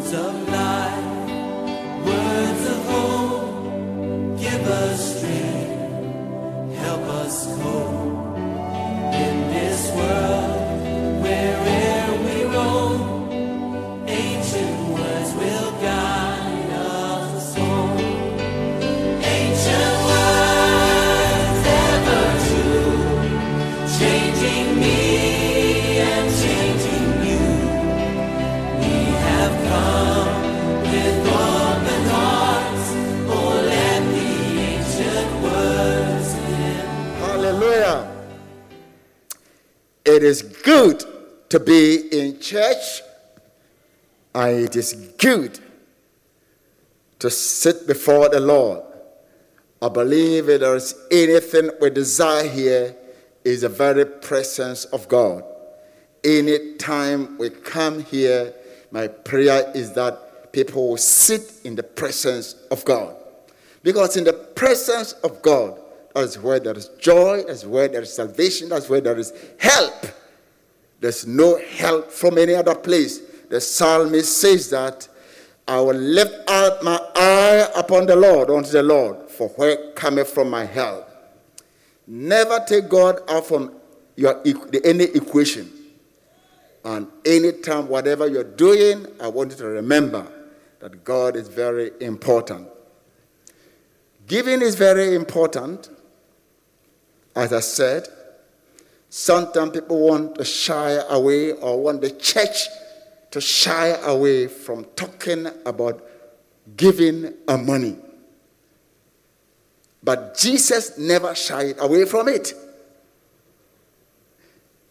Words of good to be in church, and it is good to sit before the Lord. I believe if there is anything we desire here is the very presence of God. Any time we come here, my prayer is that people will sit in the presence of God. Because in the presence of God, that is where there is joy, that's where there is salvation, that's where there is help. There's no help from any other place. The psalmist says that I will lift out my eye upon the Lord, unto the Lord, for where cometh from my help. Never take God out from your any equation. And anytime, whatever you're doing, I want you to remember that God is very important. Giving is very important. As I said, sometimes people want to shy away or want the church to shy away from talking about giving and money. But Jesus never shied away from it.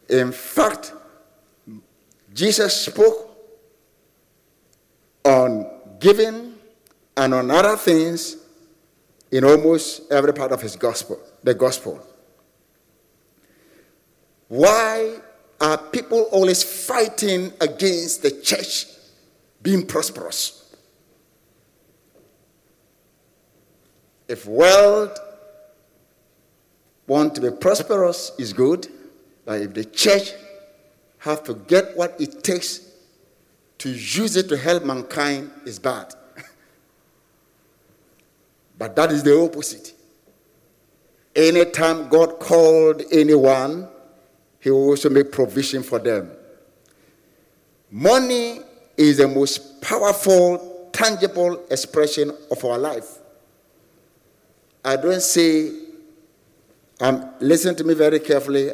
In fact, Jesus spoke on giving and on other things in almost every part of his gospel, the gospel. Why are people always fighting against the church being prosperous? If world want to be prosperous is good, but if the church have to get what it takes to use it to help mankind is bad. but that is the opposite. Anytime God called anyone, he will also make provision for them. Money is the most powerful, tangible expression of our life. I don't say, um, listen to me very carefully.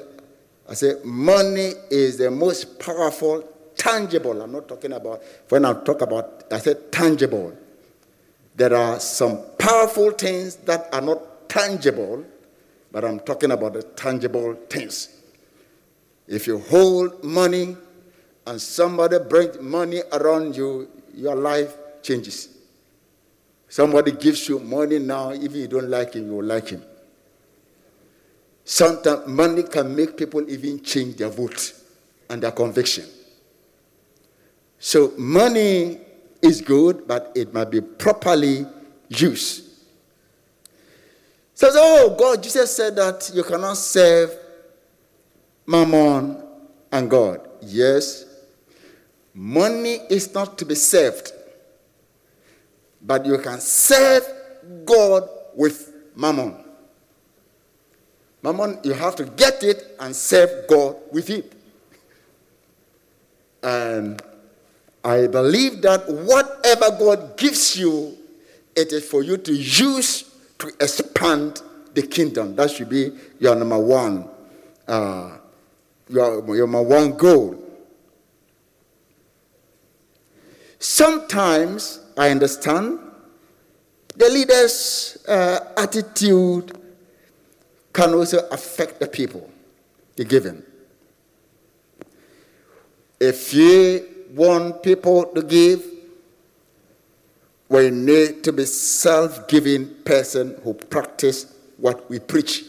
I say, money is the most powerful, tangible. I'm not talking about, when I talk about, I said tangible. There are some powerful things that are not tangible, but I'm talking about the tangible things. If you hold money and somebody brings money around you, your life changes. Somebody gives you money now, even you don't like him, you will like him. Sometimes money can make people even change their vote and their conviction. So money is good, but it must be properly used. Says, oh God, Jesus said that you cannot serve mammon and God. Yes, money is not to be served, but you can serve God with mammon. Mammon, you have to get it and serve God with it. And I believe that whatever God gives you, it is for you to use to expand the kingdom. That should be your number one, uh, your, your number one goal. Sometimes I understand the leader's uh, attitude can also affect the people, the given. If you want people to give, we need to be self-giving person who practice what we preach.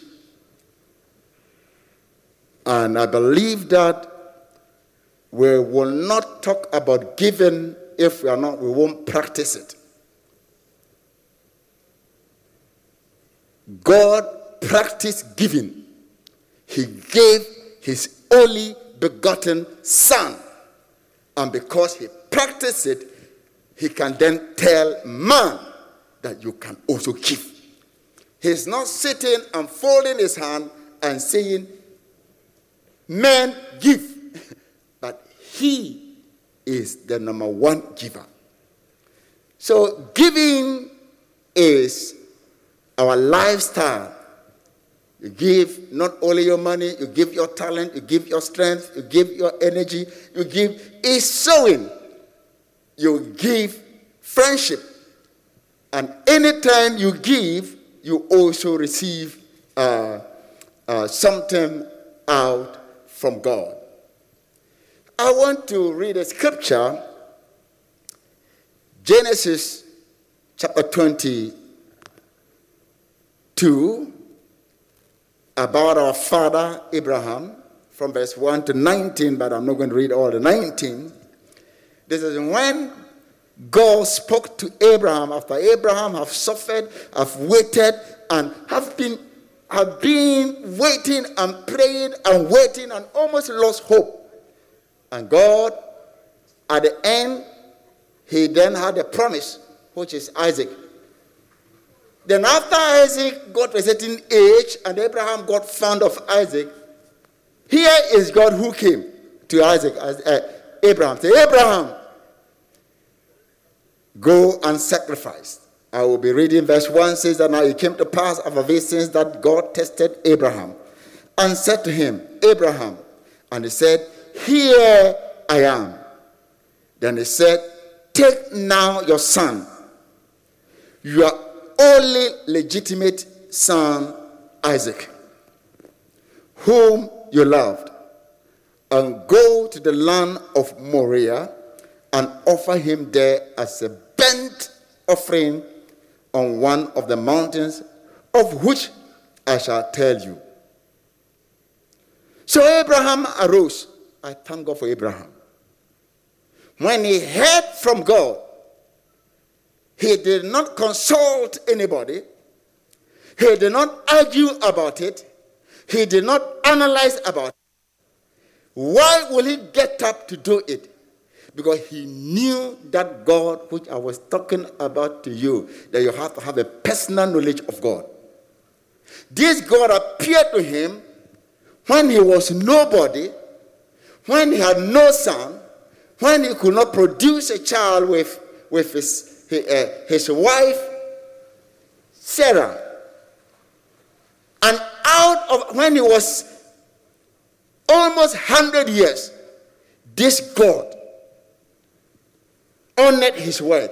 And I believe that we will not talk about giving if we are not, we won't practice it. God practiced giving. He gave his only begotten son. And because he practiced it, he can then tell man that you can also give. He's not sitting and folding his hand and saying, Men give, but he is the number one giver. So, giving is our lifestyle. You give not only your money, you give your talent, you give your strength, you give your energy, you give is sowing. You give friendship. And anytime you give, you also receive uh, uh, something out from God. I want to read a scripture, Genesis chapter 22, about our father Abraham, from verse 1 to 19, but I'm not going to read all the 19. This is when God spoke to Abraham after Abraham have suffered, have waited, and have been have been waiting and praying and waiting and almost lost hope. And God, at the end, he then had a promise, which is Isaac. Then, after Isaac got a certain age and Abraham got fond of Isaac, here is God who came to Isaac, uh, Abraham. Say, Abraham, go and sacrifice. I will be reading verse 1 says that now it came to pass after these things that God tested Abraham and said to him, Abraham, and he said, Here I am. Then he said, Take now your son, your only legitimate son, Isaac, whom you loved, and go to the land of Moriah and offer him there as a burnt offering on one of the mountains, of which I shall tell you. So Abraham arose. I thank God for Abraham. When he heard from God, he did not consult anybody. He did not argue about it. He did not analyze about it. Why will he get up to do it? Because he knew that God, which I was talking about to you, that you have to have a personal knowledge of God. This God appeared to him when he was nobody, when he had no son, when he could not produce a child with, with his, uh, his wife, Sarah. And out of when he was almost 100 years, this God honored his word.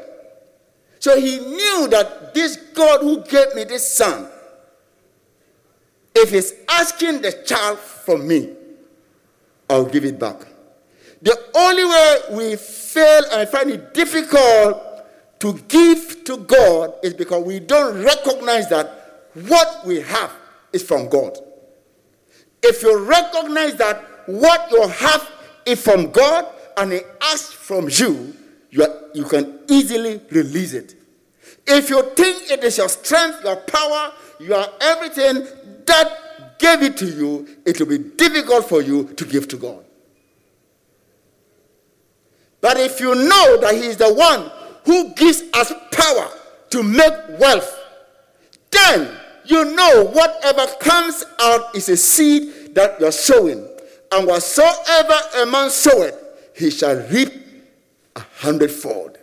So he knew that this God who gave me this son, if he's asking the child from me, I'll give it back. The only way we fail and find it difficult to give to God is because we don't recognize that what we have is from God. If you recognize that what you have is from God and He asks from you, you, are, you can easily release it. If you think it is your strength, your power, your everything that gave it to you, it will be difficult for you to give to God. But if you know that He is the one who gives us power to make wealth, then you know whatever comes out is a seed that you're sowing. And whatsoever a man soweth, he shall reap a hundredfold.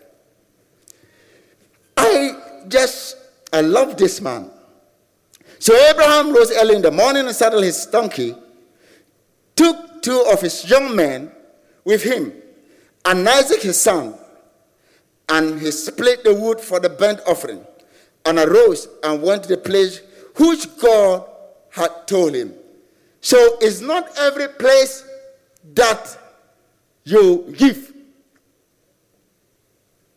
I just, I love this man. So Abraham rose early in the morning and saddled his donkey, took two of his young men with him, and Isaac his son, and he split the wood for the burnt offering, and arose and went to the place which God had told him. So it's not every place that you give.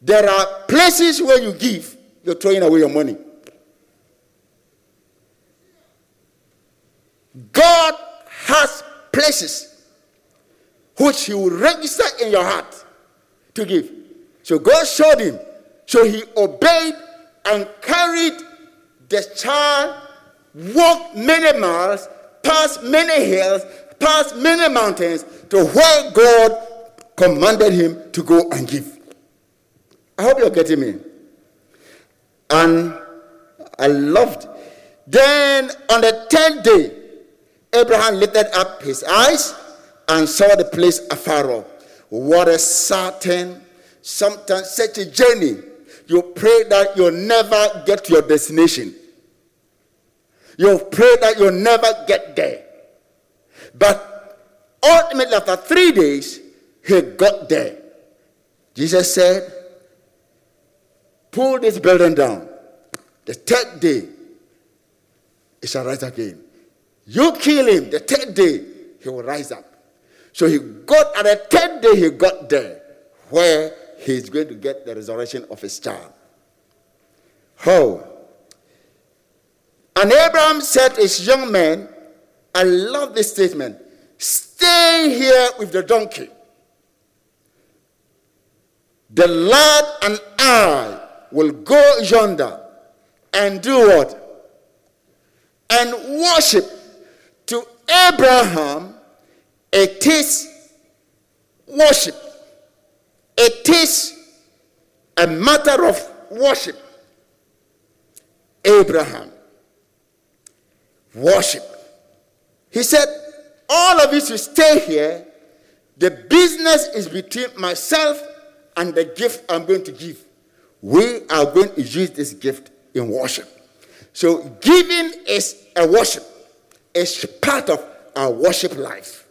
There are places where you give, you're throwing away your money. God has places which He will register in your heart to give. So God showed him. So he obeyed and carried the child, walked many miles, past many hills, past many mountains to where God commanded him to go and give. I hope you're getting me. And I loved. Then on the tenth day, Abraham lifted up his eyes and saw the place afar off. What a certain, sometimes such a journey. You pray that you'll never get to your destination. You pray that you'll never get there. But ultimately, after three days, he got there. Jesus said, Pull this building down. The third day, it shall rise again. You kill him, the third day, he will rise up. So he got, at the third day, he got there where he's going to get the resurrection of his child. How? And Abraham said to his young men, I love this statement stay here with the donkey. The lad and I will go yonder and do what? And worship. To Abraham, it is worship. It is a matter of worship. Abraham. Worship. He said, All of you should stay here. The business is between myself and the gift I'm going to give. We are going to use this gift in worship. So, giving is a worship, it's part of our worship life.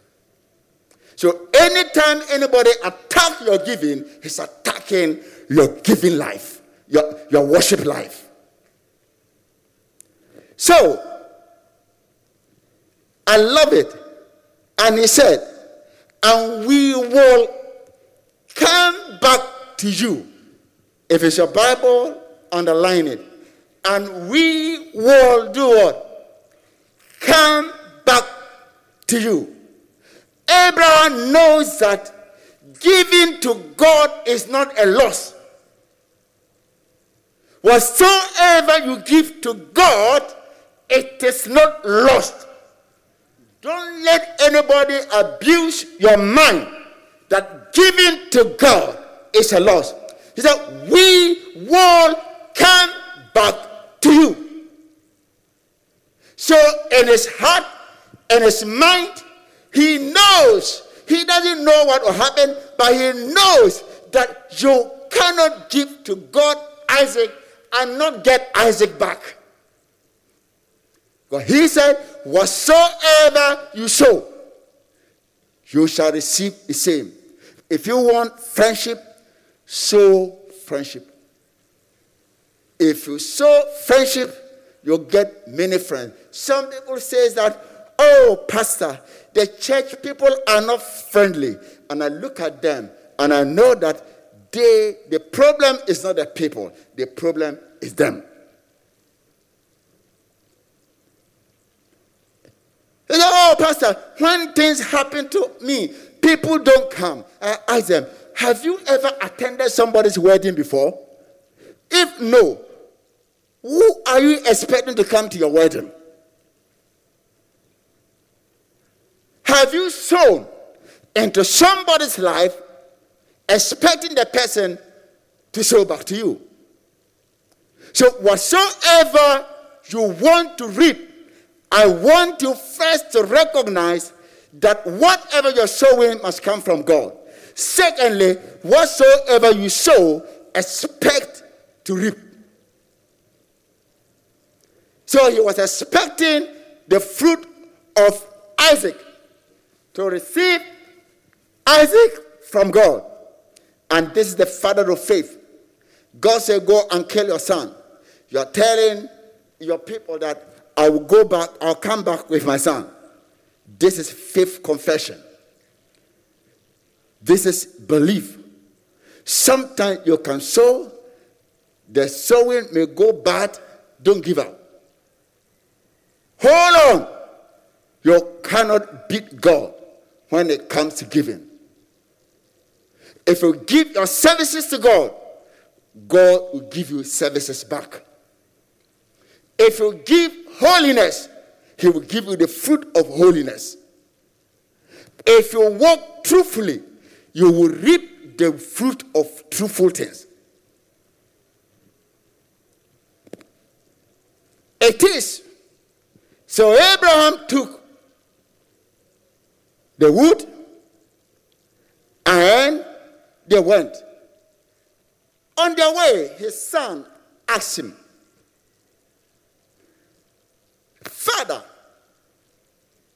So, anytime anybody attacks your giving, he's attacking your giving life, your, your worship life. So, I love it. And he said, and we will come back to you. If it's your Bible, underline it. And we will do what? Come back to you. Abraham knows that giving to God is not a loss. Whatsoever you give to God, it is not lost. Don't let anybody abuse your mind that giving to God is a loss. He said, We will come back to you. So, in his heart, in his mind, he knows. He doesn't know what will happen, but he knows that you cannot give to God Isaac and not get Isaac back. But he said, Whatsoever you sow, you shall receive the same. If you want friendship, sow friendship. If you sow friendship, you'll get many friends. Some people say that, oh, pastor, the church people are not friendly. And I look at them and I know that they, the problem is not the people, the problem is them. You know, oh, Pastor, when things happen to me, people don't come. I ask them, Have you ever attended somebody's wedding before? If no, who are you expecting to come to your wedding? Have you sown into somebody's life expecting the person to sow back to you? So, whatsoever you want to reap, I want you first to recognize that whatever you're sowing must come from God. Secondly, whatsoever you sow, expect to reap. So he was expecting the fruit of Isaac to receive Isaac from God. And this is the father of faith. God said, Go and kill your son. You're telling your people that I will go back, I'll come back with my son. This is faith confession. This is belief. Sometimes you can sow, the sowing may go bad, don't give up. Hold on. You cannot beat God when it comes to giving. If you give your services to God, God will give you services back. If you give holiness, He will give you the fruit of holiness. If you walk truthfully, you will reap the fruit of truthful things. It is. So Abraham took the wood and they went. On their way, his son asked him, Father,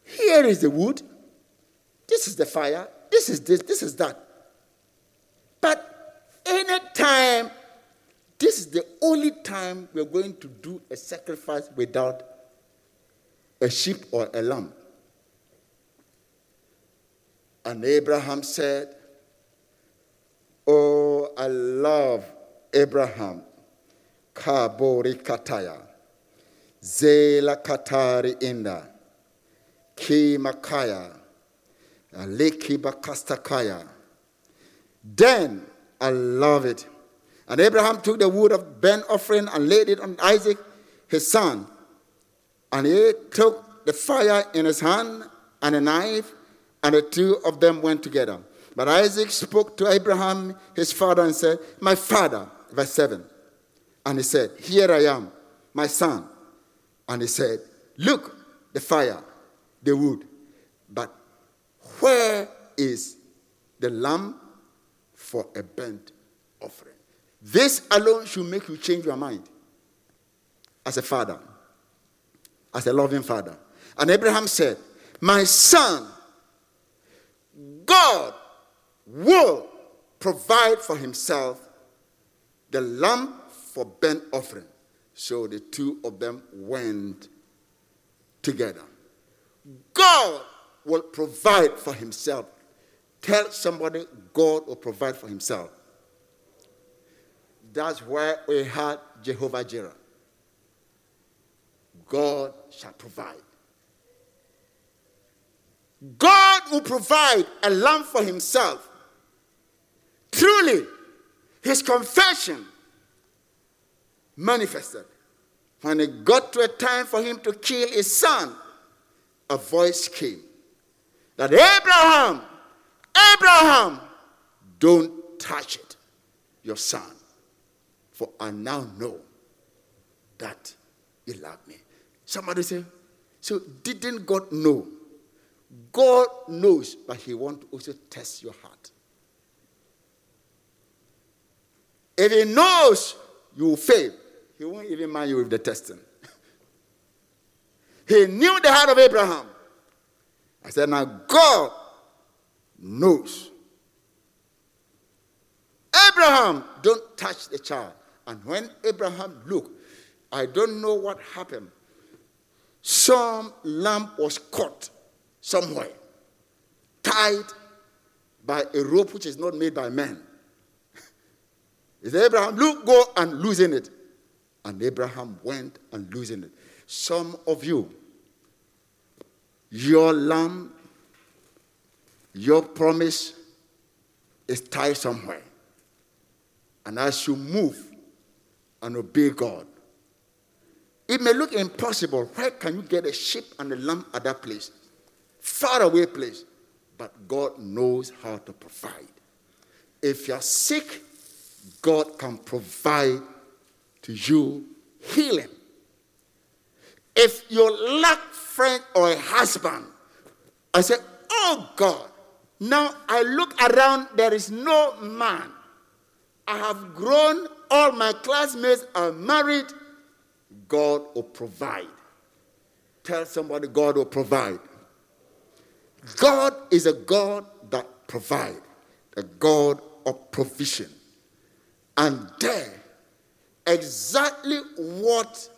here is the wood, this is the fire, this is this, this is that. But anytime, this is the only time we're going to do a sacrifice without a sheep or a lamb. And Abraham said, Oh, I love Abraham. Kabori kataya. Zela katari inda. Ki makaya. Leki bakastakaya. Then I love it. And Abraham took the wood of burnt offering and laid it on Isaac, his son. And he took the fire in his hand and a knife, and the two of them went together. But Isaac spoke to Abraham, his father, and said, My father, verse 7. And he said, Here I am, my son. And he said, Look, the fire, the wood. But where is the lamb for a burnt offering? This alone should make you change your mind as a father, as a loving father. And Abraham said, My son, God will provide for himself the lamb for burnt offering. So the two of them went together. God will provide for himself. Tell somebody God will provide for himself. That's why we had Jehovah Jireh. God shall provide. God will provide a lamb for himself Truly, his confession manifested. When it got to a time for him to kill his son, a voice came that Abraham, Abraham, don't touch it, your son, for I now know that you love me. Somebody say, so didn't God know? God knows, but he wants to also test your heart. If he knows you will fail, he won't even mind you with the testing. he knew the heart of Abraham. I said, Now God knows. Abraham, don't touch the child. And when Abraham looked, I don't know what happened. Some lamb was caught somewhere, tied by a rope which is not made by man. Is Abraham, look, go and loosen it. And Abraham went and loosened it. Some of you, your lamb, your promise is tied somewhere. And as you move and obey God, it may look impossible. Where can you get a sheep and a lamb at that place? Far away place. But God knows how to provide. If you're sick, God can provide to you healing. If you lack friend or a husband, I say, Oh God, now I look around, there is no man. I have grown, all my classmates are married. God will provide. Tell somebody God will provide. God is a God that provides, a God of provision. And there, exactly what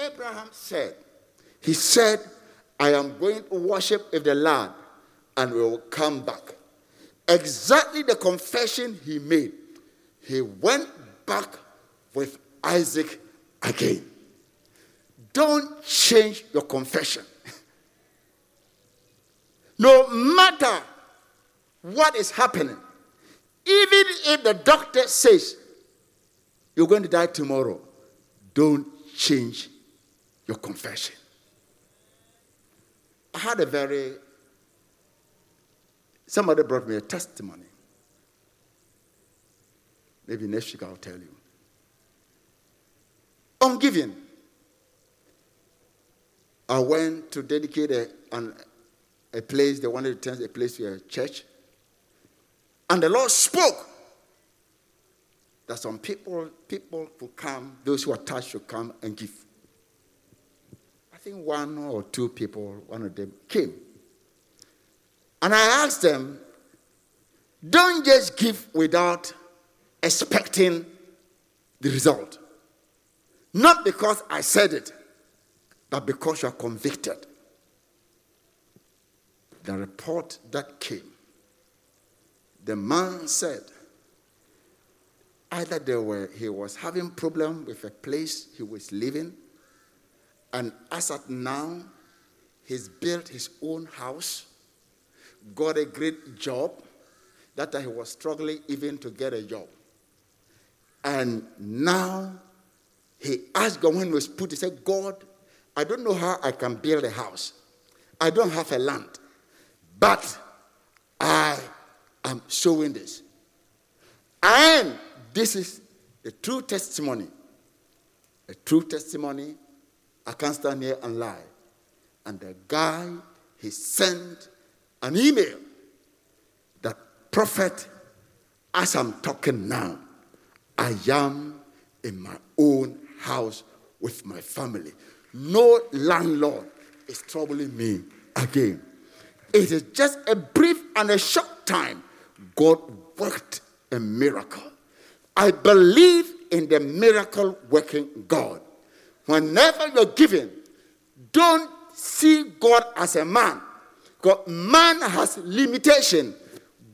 Abraham said. He said, I am going to worship with the Lord and we will come back. Exactly the confession he made. He went back with Isaac again. Don't change your confession. no matter what is happening, even if the doctor says you're going to die tomorrow, don't change your confession. I had a very, somebody brought me a testimony. Maybe next week I'll tell you. On giving, I went to dedicate a, an, a place, they wanted to turn a place to a church. And the Lord spoke that some people, people will come, those who are touched will come and give. I think one or two people, one of them came. And I asked them, don't just give without expecting the result. Not because I said it, but because you are convicted. The report that came, the man said either were, he was having problem with a place he was living, and as at now, he's built his own house, got a great job. That time he was struggling even to get a job. And now he asked God when he was put, he said, God, I don't know how I can build a house. I don't have a land. But I am showing this. And this is a true testimony. A true testimony. I can't stand here and lie. And the guy, he sent an email that prophet, as I'm talking now, I am in my own house with my family. No landlord is troubling me again. It is just a brief and a short time. God worked a miracle. I believe in the miracle working God. Whenever you're giving, don't see God as a man. God, man has limitation.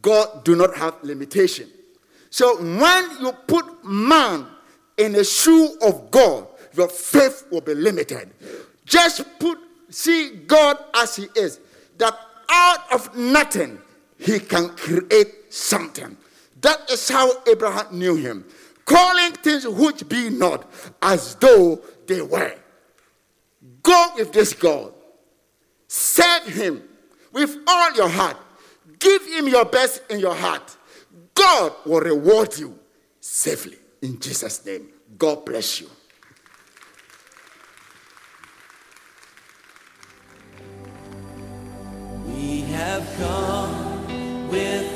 God do not have limitation. So when you put man in the shoe of God, your faith will be limited. Just put see God as he is. That out of nothing he can create something. That is how Abraham knew him calling things which be not as though they were. Go with this God. Serve him with all your heart. Give him your best in your heart. God will reward you safely. In Jesus' name, God bless you. We have come with